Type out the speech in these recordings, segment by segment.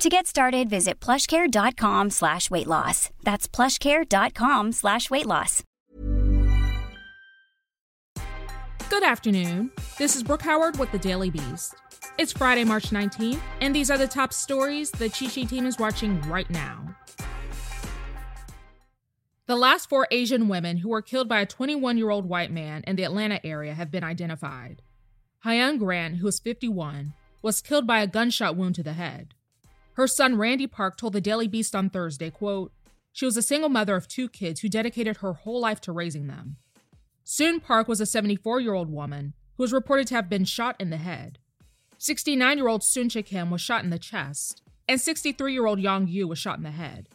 To get started, visit plushcare.com slash weight loss. That's plushcare.com slash weight loss. Good afternoon. This is Brooke Howard with the Daily Beast. It's Friday, March 19th, and these are the top stories the Cheat Sheet team is watching right now. The last four Asian women who were killed by a 21 year old white man in the Atlanta area have been identified. Hyun Grant, who was 51, was killed by a gunshot wound to the head. Her son Randy Park told the Daily Beast on Thursday, quote, She was a single mother of two kids who dedicated her whole life to raising them. Soon Park was a 74 year old woman who was reported to have been shot in the head. 69 year old Sun Chik Kim was shot in the chest, and 63 year old Yang Yu was shot in the head.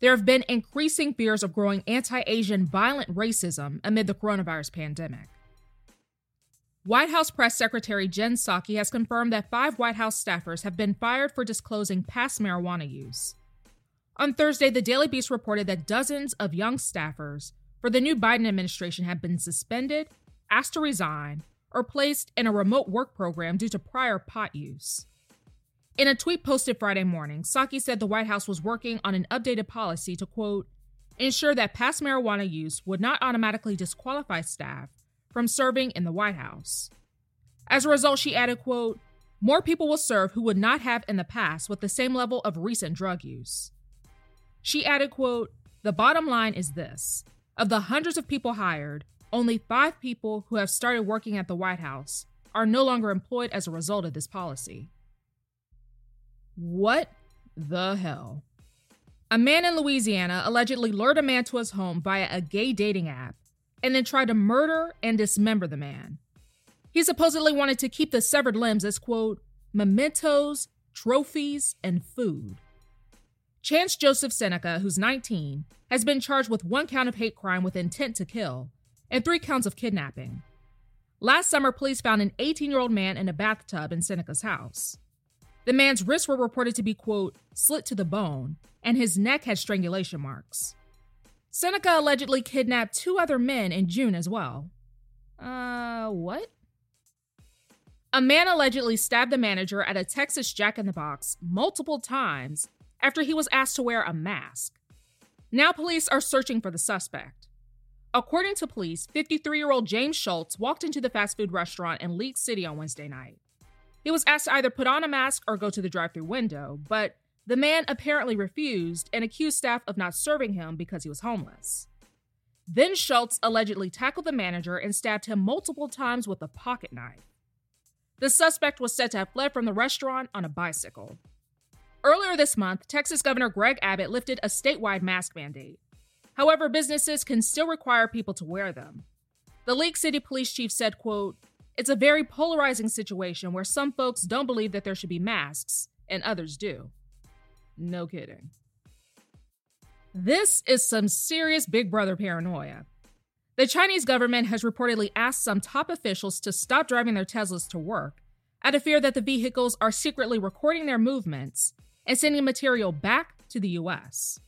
There have been increasing fears of growing anti Asian violent racism amid the coronavirus pandemic. White House Press Secretary Jen Psaki has confirmed that five White House staffers have been fired for disclosing past marijuana use. On Thursday, the Daily Beast reported that dozens of young staffers for the new Biden administration have been suspended, asked to resign, or placed in a remote work program due to prior pot use. In a tweet posted Friday morning, Psaki said the White House was working on an updated policy to quote, ensure that past marijuana use would not automatically disqualify staff from serving in the White House. As a result, she added, quote, more people will serve who would not have in the past with the same level of recent drug use. She added, quote, the bottom line is this. Of the hundreds of people hired, only five people who have started working at the White House are no longer employed as a result of this policy. What the hell? A man in Louisiana allegedly lured a man to his home via a gay dating app and then tried to murder and dismember the man. He supposedly wanted to keep the severed limbs as, quote, mementos, trophies, and food. Chance Joseph Seneca, who's 19, has been charged with one count of hate crime with intent to kill and three counts of kidnapping. Last summer, police found an 18 year old man in a bathtub in Seneca's house. The man's wrists were reported to be, quote, slit to the bone, and his neck had strangulation marks. Seneca allegedly kidnapped two other men in June as well. Uh, what? A man allegedly stabbed the manager at a Texas Jack in the Box multiple times after he was asked to wear a mask. Now police are searching for the suspect. According to police, 53 year old James Schultz walked into the fast food restaurant in League City on Wednesday night. He was asked to either put on a mask or go to the drive through window, but the man apparently refused and accused staff of not serving him because he was homeless. Then Schultz allegedly tackled the manager and stabbed him multiple times with a pocket knife. The suspect was said to have fled from the restaurant on a bicycle. Earlier this month, Texas Governor Greg Abbott lifted a statewide mask mandate. However, businesses can still require people to wear them. The League City Police Chief said, quote, It's a very polarizing situation where some folks don't believe that there should be masks and others do. No kidding. This is some serious Big Brother paranoia. The Chinese government has reportedly asked some top officials to stop driving their Teslas to work out of fear that the vehicles are secretly recording their movements and sending material back to the US.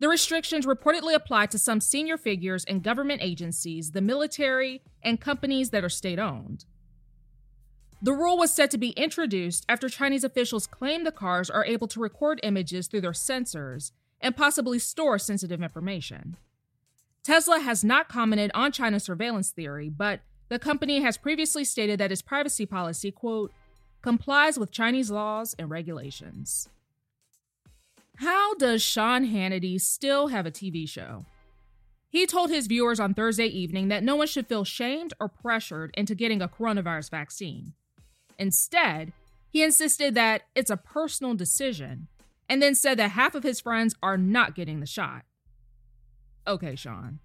The restrictions reportedly apply to some senior figures in government agencies, the military, and companies that are state owned. The rule was set to be introduced after Chinese officials claim the cars are able to record images through their sensors and possibly store sensitive information. Tesla has not commented on China's surveillance theory, but the company has previously stated that its privacy policy, quote, complies with Chinese laws and regulations. How does Sean Hannity still have a TV show? He told his viewers on Thursday evening that no one should feel shamed or pressured into getting a coronavirus vaccine. Instead, he insisted that it's a personal decision and then said that half of his friends are not getting the shot. Okay, Sean.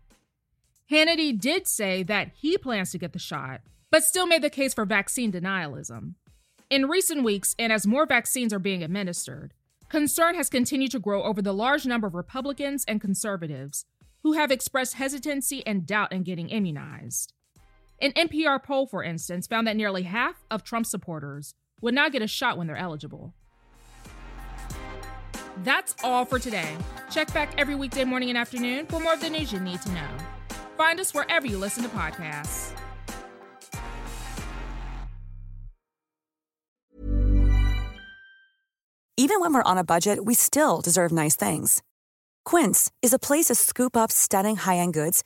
Hannity did say that he plans to get the shot, but still made the case for vaccine denialism. In recent weeks, and as more vaccines are being administered, concern has continued to grow over the large number of Republicans and conservatives who have expressed hesitancy and doubt in getting immunized. An NPR poll, for instance, found that nearly half of Trump supporters would not get a shot when they're eligible. That's all for today. Check back every weekday morning and afternoon for more of the news you need to know. Find us wherever you listen to podcasts. Even when we're on a budget, we still deserve nice things. Quince is a place to scoop up stunning high end goods